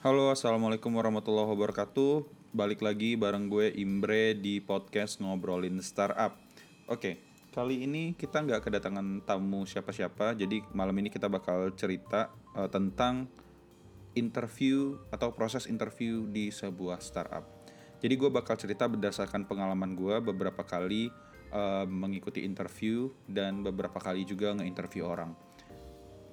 Halo, assalamualaikum warahmatullahi wabarakatuh. Balik lagi bareng gue Imbre di podcast ngobrolin startup. Oke, kali ini kita nggak kedatangan tamu siapa-siapa. Jadi malam ini kita bakal cerita uh, tentang interview atau proses interview di sebuah startup. Jadi gue bakal cerita berdasarkan pengalaman gue beberapa kali uh, mengikuti interview dan beberapa kali juga nge-interview orang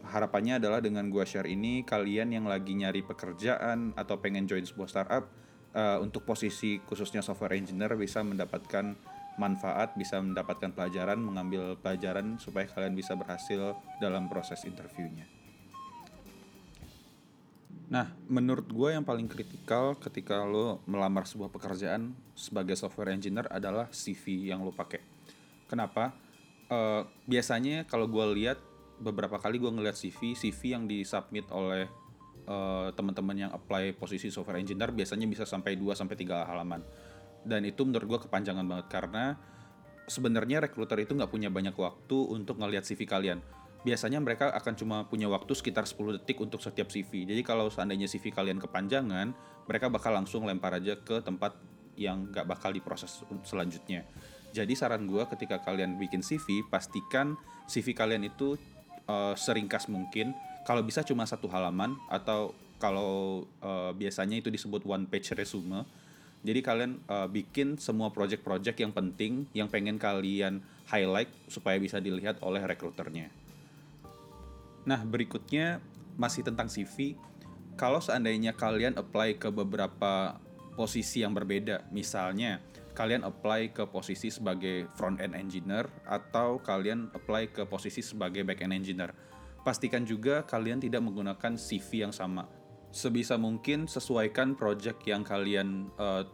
harapannya adalah dengan gue share ini kalian yang lagi nyari pekerjaan atau pengen join sebuah startup uh, untuk posisi khususnya software engineer bisa mendapatkan manfaat, bisa mendapatkan pelajaran, mengambil pelajaran supaya kalian bisa berhasil dalam proses interviewnya. Nah, menurut gue yang paling kritikal ketika lo melamar sebuah pekerjaan sebagai software engineer adalah CV yang lo pakai. Kenapa? Uh, biasanya kalau gue lihat beberapa kali gue ngeliat CV, CV yang disubmit oleh uh, teman-teman yang apply posisi software engineer biasanya bisa sampai 2 sampai 3 halaman. Dan itu menurut gue kepanjangan banget karena sebenarnya rekruter itu nggak punya banyak waktu untuk ngeliat CV kalian. Biasanya mereka akan cuma punya waktu sekitar 10 detik untuk setiap CV. Jadi kalau seandainya CV kalian kepanjangan, mereka bakal langsung lempar aja ke tempat yang nggak bakal diproses selanjutnya. Jadi saran gue ketika kalian bikin CV, pastikan CV kalian itu uh, seringkas mungkin. Kalau bisa cuma satu halaman atau kalau uh, biasanya itu disebut one page resume. Jadi kalian uh, bikin semua project-project yang penting yang pengen kalian highlight supaya bisa dilihat oleh rekruternya. Nah, berikutnya masih tentang CV. Kalau seandainya kalian apply ke beberapa posisi yang berbeda, misalnya kalian apply ke posisi sebagai front end engineer atau kalian apply ke posisi sebagai back end engineer. Pastikan juga kalian tidak menggunakan CV yang sama. Sebisa mungkin sesuaikan project yang kalian uh,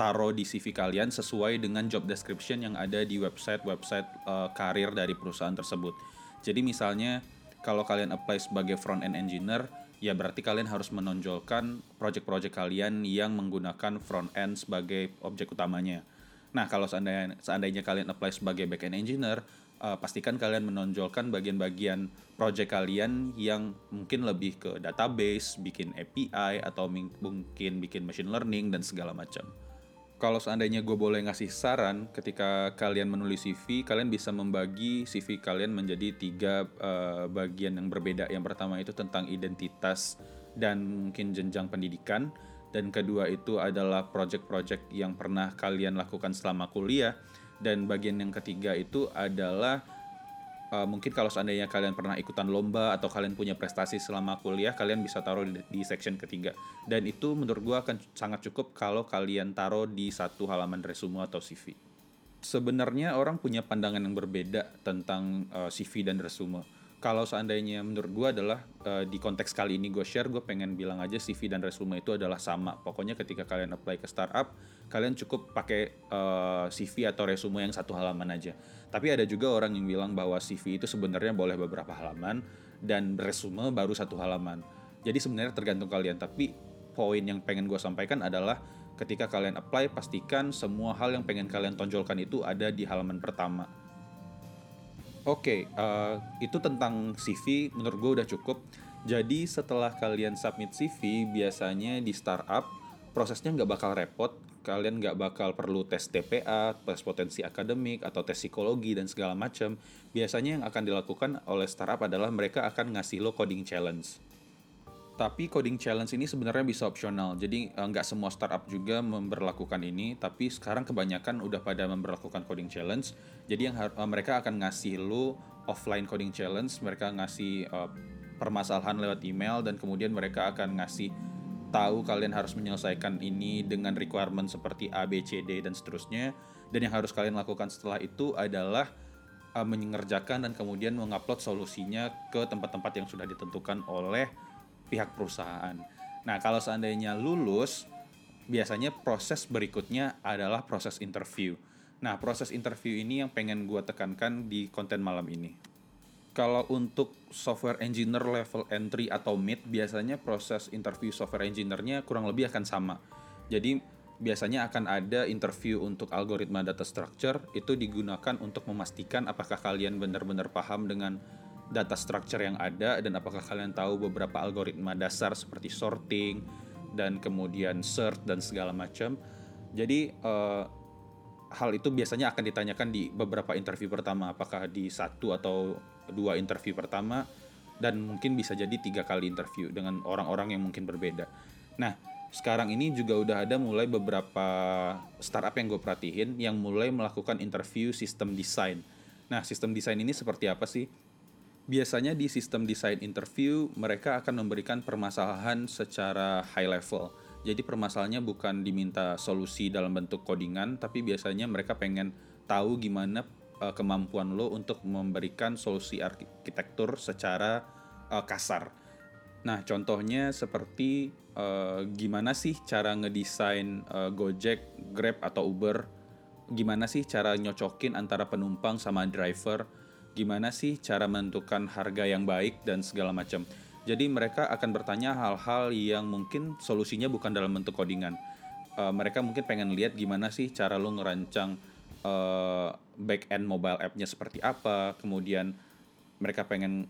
taruh di CV kalian sesuai dengan job description yang ada di website-website uh, karir dari perusahaan tersebut. Jadi misalnya kalau kalian apply sebagai front end engineer, ya berarti kalian harus menonjolkan project-project kalian yang menggunakan front end sebagai objek utamanya. Nah, kalau seandainya, seandainya kalian apply sebagai back end engineer, uh, pastikan kalian menonjolkan bagian-bagian project kalian yang mungkin lebih ke database, bikin API, atau mungkin bikin machine learning, dan segala macam kalau seandainya gue boleh ngasih saran ketika kalian menulis CV, kalian bisa membagi CV kalian menjadi tiga uh, bagian yang berbeda. Yang pertama itu tentang identitas dan mungkin jenjang pendidikan. Dan kedua itu adalah project-project yang pernah kalian lakukan selama kuliah. Dan bagian yang ketiga itu adalah uh, mungkin kalau seandainya kalian pernah ikutan lomba atau kalian punya prestasi selama kuliah, kalian bisa taruh di, di section ketiga. Dan itu menurut gue akan sangat cukup kalau kalian taruh di satu halaman resume atau CV. Sebenarnya orang punya pandangan yang berbeda tentang uh, eh, CV dan resume kalau seandainya menurut gue adalah uh, di konteks kali ini gue share gue pengen bilang aja CV dan resume itu adalah sama. Pokoknya ketika kalian apply ke startup kalian cukup pakai uh, eh, CV atau resume yang satu halaman aja. Tapi ada juga orang yang bilang bahwa CV itu sebenarnya boleh beberapa halaman dan resume baru satu halaman. Jadi sebenarnya tergantung kalian. Tapi poin yang pengen gue sampaikan adalah ketika kalian apply pastikan semua hal yang pengen kalian tonjolkan itu ada di halaman pertama Oke, okay, uh, eh, itu tentang CV menurut gue udah cukup. Jadi setelah kalian submit CV, biasanya di startup prosesnya nggak bakal repot. Kalian nggak bakal perlu tes TPA, tes potensi akademik, atau tes psikologi dan segala macam. Biasanya yang akan dilakukan oleh startup adalah mereka akan ngasih lo coding challenge. Tapi coding challenge ini sebenarnya bisa opsional. Jadi eh, nggak semua startup juga memperlakukan ini. Tapi sekarang kebanyakan udah pada memperlakukan coding challenge. Jadi yang uh, mereka akan ngasih lu offline coding challenge. Mereka ngasih uh, permasalahan lewat email dan kemudian mereka akan ngasih tahu kalian harus menyelesaikan ini dengan requirement seperti A, B, C, D dan seterusnya. Dan yang harus kalian lakukan setelah itu adalah uh, mengerjakan dan kemudian mengupload solusinya ke tempat-tempat yang sudah ditentukan oleh pihak perusahaan. Nah, kalau seandainya lulus, biasanya proses berikutnya adalah proses interview. Nah, proses interview ini yang pengen gue tekankan di konten malam ini. Kalau untuk software engineer level entry atau mid, biasanya proses interview software engineer-nya kurang lebih akan sama. Jadi, biasanya akan ada interview untuk algoritma data structure, itu digunakan untuk memastikan apakah kalian benar-benar paham dengan data structure yang ada dan apakah kalian tahu beberapa algoritma dasar seperti sorting dan kemudian search dan segala macam. Jadi uh, hal itu biasanya akan ditanyakan di beberapa interview pertama, apakah di satu atau dua interview pertama dan mungkin bisa jadi tiga kali interview dengan orang-orang yang mungkin berbeda. Nah, sekarang ini juga udah ada mulai beberapa startup yang gue perhatiin yang mulai melakukan interview sistem desain. Nah, sistem desain ini seperti apa sih? Biasanya di sistem desain interview, mereka akan memberikan permasalahan secara high level. Jadi permasalahannya bukan diminta solusi dalam bentuk codingan, tapi biasanya mereka pengen tahu gimana uh, kemampuan lo untuk memberikan solusi arsitektur secara uh, kasar. Nah, contohnya seperti uh, gimana sih cara ngedesain uh, Gojek, Grab atau Uber? Gimana sih cara nyocokin antara penumpang sama driver? Gimana sih cara menentukan harga yang baik dan segala macam? Jadi mereka akan bertanya hal-hal yang mungkin solusinya bukan dalam bentuk codingan. Uh, mereka mungkin pengen lihat gimana sih cara lo ngerancang uh, back end mobile app-nya seperti apa, kemudian mereka pengen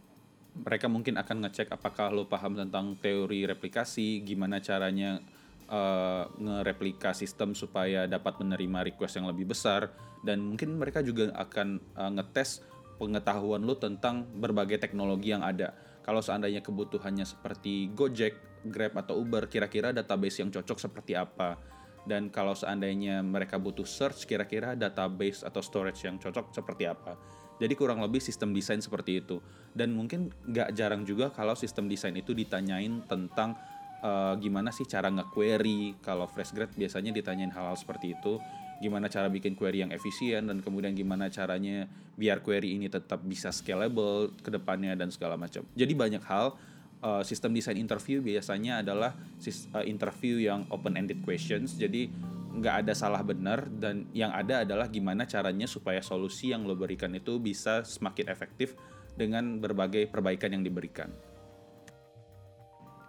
mereka mungkin akan ngecek apakah lo paham tentang teori replikasi, gimana caranya uh, ngereplika sistem supaya dapat menerima request yang lebih besar, dan mungkin mereka juga akan uh, ngetes pengetahuan lo tentang berbagai teknologi yang ada. Kalau seandainya kebutuhannya seperti Gojek, Grab atau Uber, kira-kira database yang cocok seperti apa? Dan kalau seandainya mereka butuh search, kira-kira database atau storage yang cocok seperti apa? Jadi kurang lebih sistem desain seperti itu. Dan mungkin nggak jarang juga kalau sistem desain itu ditanyain tentang uh, gimana sih cara nge-query. Kalau fresh grad biasanya ditanyain hal-hal seperti itu. Gimana cara bikin query yang efisien dan kemudian gimana caranya biar query ini tetap bisa scalable ke depannya dan segala macam. Jadi banyak hal uh, sistem desain interview biasanya adalah uh, interview yang open ended questions. Jadi nggak ada salah benar dan yang ada adalah gimana caranya supaya solusi yang lo berikan itu bisa semakin efektif dengan berbagai perbaikan yang diberikan.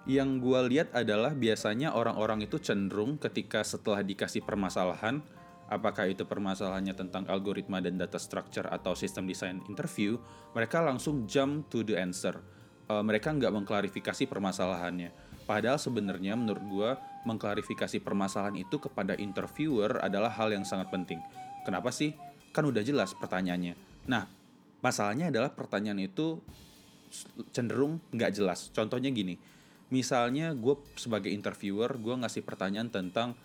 Yang gue lihat adalah biasanya orang-orang itu cenderung ketika setelah dikasih permasalahan, apakah itu permasalahannya tentang algoritma dan data structure atau sistem desain interview, mereka langsung jump to the answer. Uh, mereka nggak mengklarifikasi permasalahannya Padahal sebenarnya menurut gue mengklarifikasi permasalahan itu kepada interviewer adalah hal yang sangat penting. Kenapa sih? Kan udah jelas pertanyaannya. Nah, masalahnya adalah pertanyaan itu cenderung nggak jelas. Contohnya gini, misalnya gue sebagai interviewer, gue ngasih pertanyaan tentang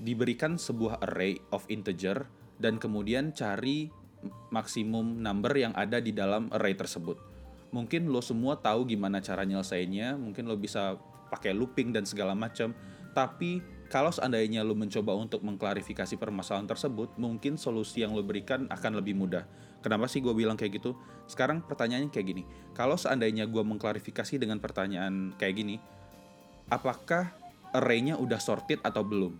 diberikan sebuah array of integer dan kemudian cari maksimum number yang ada di dalam array tersebut. Mungkin lo semua tahu gimana cara nyelesainnya mungkin lo bisa pakai looping dan segala macam tapi kalau seandainya lo mencoba untuk mengklarifikasi permasalahan tersebut mungkin solusi yang lo berikan akan lebih mudah. Kenapa sih gue bilang kayak gitu? Sekarang pertanyaannya kayak gini kalau seandainya gue mengklarifikasi dengan pertanyaan kayak gini apakah arraynya udah sorted atau belum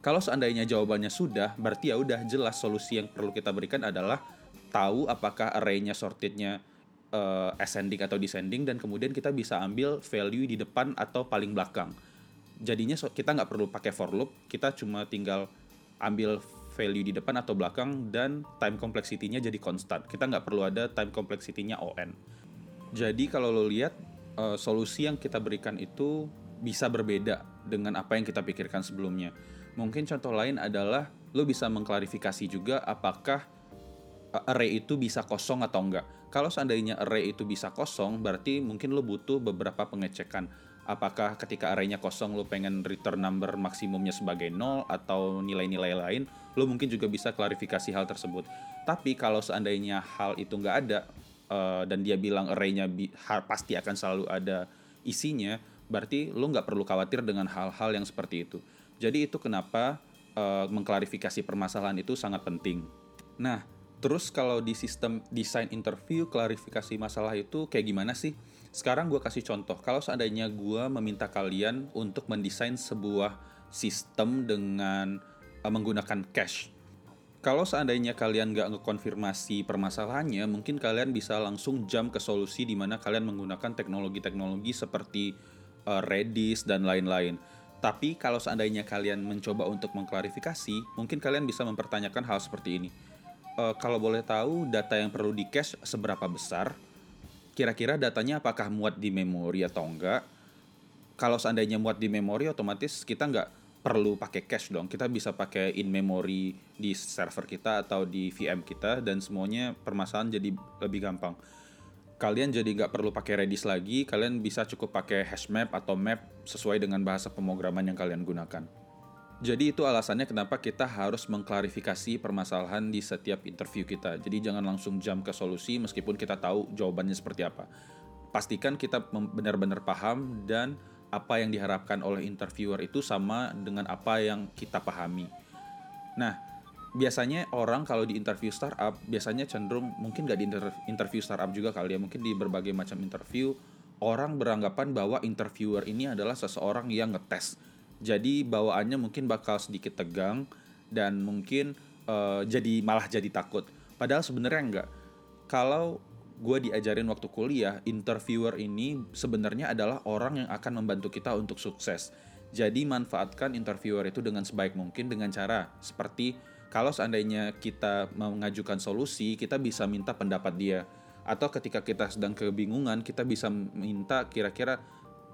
kalau seandainya jawabannya sudah, berarti ya udah jelas solusi yang perlu kita berikan adalah tahu apakah arraynya sortednya uh, ascending atau descending dan kemudian kita bisa ambil value di depan atau paling belakang. Jadinya kita nggak perlu pakai for loop, kita cuma tinggal ambil value di depan atau belakang dan time complexity-nya jadi konstan. Kita nggak perlu ada time complexity-nya ON. Jadi kalau lo lihat uh, solusi yang kita berikan itu bisa berbeda dengan apa yang kita pikirkan sebelumnya. Mungkin contoh lain adalah lo bisa mengklarifikasi juga apakah array itu bisa kosong atau enggak. Kalau seandainya array itu bisa kosong, berarti mungkin lo butuh beberapa pengecekan. Apakah ketika arraynya kosong lo pengen return number maksimumnya sebagai 0 atau nilai-nilai lain, lo mungkin juga bisa klarifikasi hal tersebut. Tapi kalau seandainya hal itu nggak ada, uh, dan dia bilang arraynya bi pasti akan selalu ada isinya, berarti lo nggak perlu khawatir dengan hal-hal yang seperti itu. Jadi itu kenapa uh, mengklarifikasi permasalahan itu sangat penting. Nah, Terus kalau di sistem desain interview klarifikasi masalah itu kayak gimana sih? Sekarang gue kasih contoh. Kalau seandainya gue meminta kalian untuk mendesain sebuah sistem dengan uh, menggunakan cache. Kalau seandainya kalian nggak ngekonfirmasi permasalahannya, mungkin kalian bisa langsung jump ke solusi di mana kalian menggunakan teknologi-teknologi seperti uh, Redis dan lain-lain. Tapi kalau seandainya kalian mencoba untuk mengklarifikasi, mungkin kalian bisa mempertanyakan hal seperti ini uh, kalau boleh tahu data yang perlu di cache seberapa besar? Kira-kira datanya apakah muat di memori atau enggak? Kalau seandainya muat di memori, otomatis kita nggak perlu pakai cache dong. Kita bisa pakai in memory di server kita atau di VM kita dan semuanya permasalahan jadi lebih gampang. Kalian jadi nggak perlu pakai Redis lagi, kalian bisa cukup pakai hash map atau map sesuai dengan bahasa pemrograman yang kalian gunakan. Jadi itu alasannya kenapa kita harus mengklarifikasi permasalahan di setiap interview kita. Jadi jangan langsung jump ke solusi meskipun kita tahu jawabannya seperti apa. Pastikan kita benar-benar paham dan apa yang diharapkan oleh interviewer itu sama dengan apa yang kita pahami. Nah, biasanya orang kalau di interview startup biasanya cenderung mungkin gak di interview startup juga kali ya mungkin di berbagai macam interview orang beranggapan bahwa interviewer ini adalah seseorang yang ngetes. Jadi bawaannya mungkin bakal sedikit tegang dan mungkin uh, jadi malah jadi takut. Padahal sebenarnya enggak kalau gue diajarin waktu kuliah interviewer ini sebenarnya adalah orang yang akan membantu kita untuk sukses. Jadi manfaatkan interviewer itu dengan sebaik mungkin dengan cara seperti kalau seandainya kita mengajukan solusi kita bisa minta pendapat dia atau ketika kita sedang kebingungan kita bisa minta kira-kira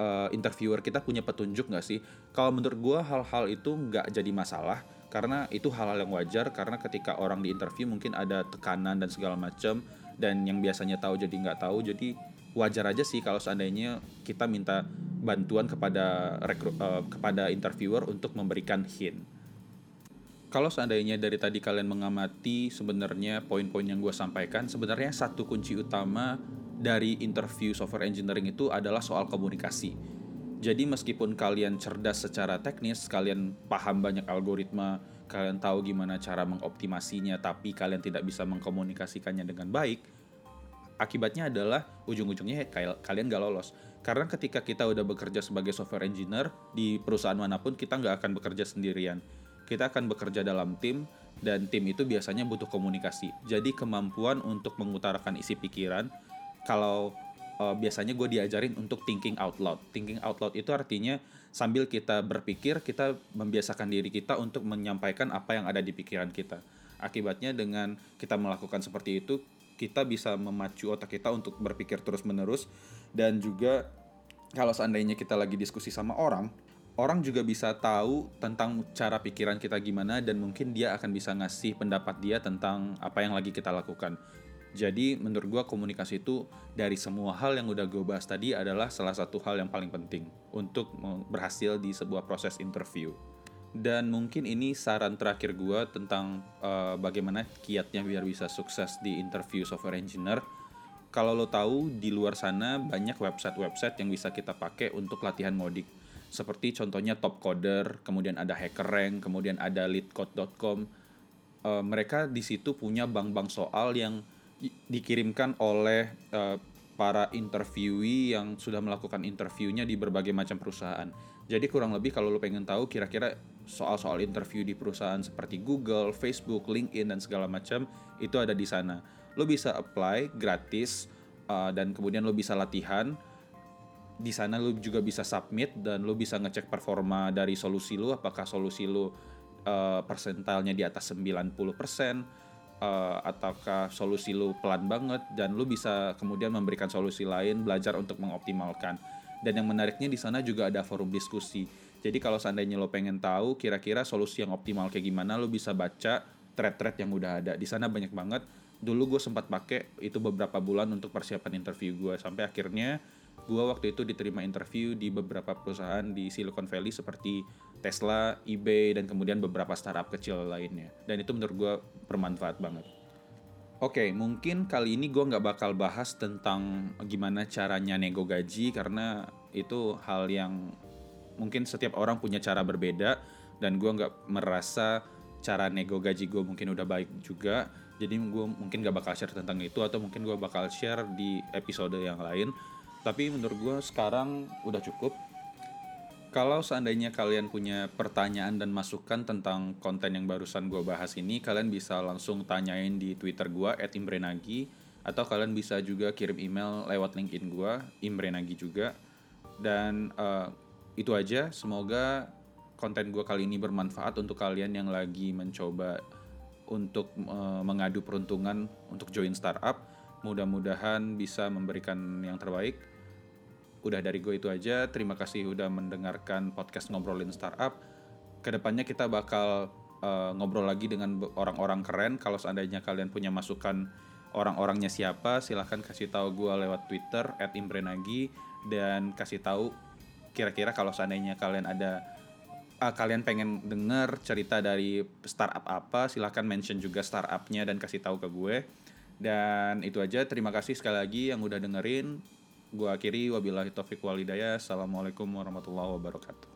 uh, interviewer kita punya petunjuk nggak sih? Kalau menurut gue hal-hal itu nggak jadi masalah karena itu hal-hal yang wajar karena ketika orang di interview mungkin ada tekanan dan segala macam dan yang biasanya tahu jadi nggak tahu jadi wajar aja sih kalau seandainya kita minta bantuan kepada rekru, uh, kepada interviewer untuk memberikan hint. Kalau seandainya dari tadi kalian mengamati sebenarnya poin-poin yang gue sampaikan sebenarnya satu kunci utama dari interview software engineering itu adalah soal komunikasi. Jadi meskipun kalian cerdas secara teknis, kalian paham banyak algoritma, kalian tahu gimana cara mengoptimasinya, tapi kalian tidak bisa mengkomunikasikannya dengan baik, akibatnya adalah ujung-ujungnya kalian gak lolos. Karena ketika kita udah bekerja sebagai software engineer di perusahaan mana pun, kita nggak akan bekerja sendirian. Kita akan bekerja dalam tim, dan tim itu biasanya butuh komunikasi. Jadi kemampuan untuk mengutarakan isi pikiran, kalau uh, biasanya gue diajarin untuk thinking out loud. Thinking out loud itu artinya sambil kita berpikir, kita membiasakan diri kita untuk menyampaikan apa yang ada di pikiran kita. Akibatnya dengan kita melakukan seperti itu, kita bisa memacu otak kita untuk berpikir terus-menerus dan juga kalau seandainya kita lagi diskusi sama orang, orang juga bisa tahu tentang cara pikiran kita gimana dan mungkin dia akan bisa ngasih pendapat dia tentang apa yang lagi kita lakukan. Jadi menurut gue komunikasi itu dari semua hal yang udah gue bahas tadi adalah salah satu hal yang paling penting untuk berhasil di sebuah proses interview. Dan mungkin ini saran terakhir gue tentang uh, bagaimana kiatnya biar bisa sukses di interview software engineer. Kalau lo tahu di luar sana banyak website-website yang bisa kita pakai untuk latihan ngodik. Seperti contohnya Top Coder, kemudian ada HackerRank, kemudian ada leadcode.com. Uh, mereka di situ punya bank-bank soal yang dikirimkan oleh uh, para interviewee yang sudah melakukan interviewnya di berbagai macam perusahaan. Jadi kurang lebih kalau lo pengen tahu kira-kira soal-soal interview di perusahaan seperti Google, Facebook, LinkedIn dan segala macam itu ada di sana. Lo bisa apply gratis uh, dan kemudian lo bisa latihan. Di sana lo juga bisa submit dan lo bisa ngecek performa dari solusi lo apakah solusi lo uh, persentalnya di atas 90% uh, ataukah solusi lu pelan banget dan lu bisa kemudian memberikan solusi lain belajar untuk mengoptimalkan. Dan yang menariknya di sana juga ada forum diskusi. Jadi kalau seandainya lo pengen tahu kira-kira solusi yang optimal kayak gimana lo bisa baca thread-thread yang udah ada. Di sana banyak banget. Dulu gue sempat pakai itu beberapa bulan untuk persiapan interview gue sampai akhirnya gue waktu itu diterima interview di beberapa perusahaan di Silicon Valley seperti Tesla, eBay, dan kemudian beberapa startup kecil lainnya. Dan itu menurut gue bermanfaat banget. Oke, okay, mungkin kali ini gue nggak bakal bahas tentang gimana caranya nego gaji karena itu hal yang mungkin setiap orang punya cara berbeda dan gue nggak merasa cara nego gaji gue mungkin udah baik juga. Jadi gue mungkin gak bakal share tentang itu atau mungkin gue bakal share di episode yang lain. Tapi menurut gue sekarang udah cukup kalau seandainya kalian punya pertanyaan dan masukan tentang konten yang barusan gue bahas ini, kalian bisa langsung tanyain di Twitter gue @imbrenagi atau kalian bisa juga kirim email lewat LinkedIn gue imbrenagi juga. Dan uh, itu aja. Semoga konten gue kali ini bermanfaat untuk kalian yang lagi mencoba untuk uh, mengadu peruntungan untuk join startup. Mudah-mudahan bisa memberikan yang terbaik. Udah dari gue itu aja. Terima kasih udah mendengarkan podcast ngobrolin startup. Ke depannya kita bakal uh, ngobrol lagi dengan orang-orang keren. Kalau seandainya kalian punya masukan orang-orangnya siapa, silahkan kasih tahu gue lewat Twitter @imbrenagi dan kasih tahu kira-kira kalau seandainya kalian ada uh, kalian pengen denger cerita dari startup apa, silahkan mention juga startupnya dan kasih tahu ke gue. Dan itu aja, terima kasih sekali lagi yang udah dengerin. Gue akhiri, wabillahi taufiq walidayah. Assalamualaikum warahmatullahi wabarakatuh.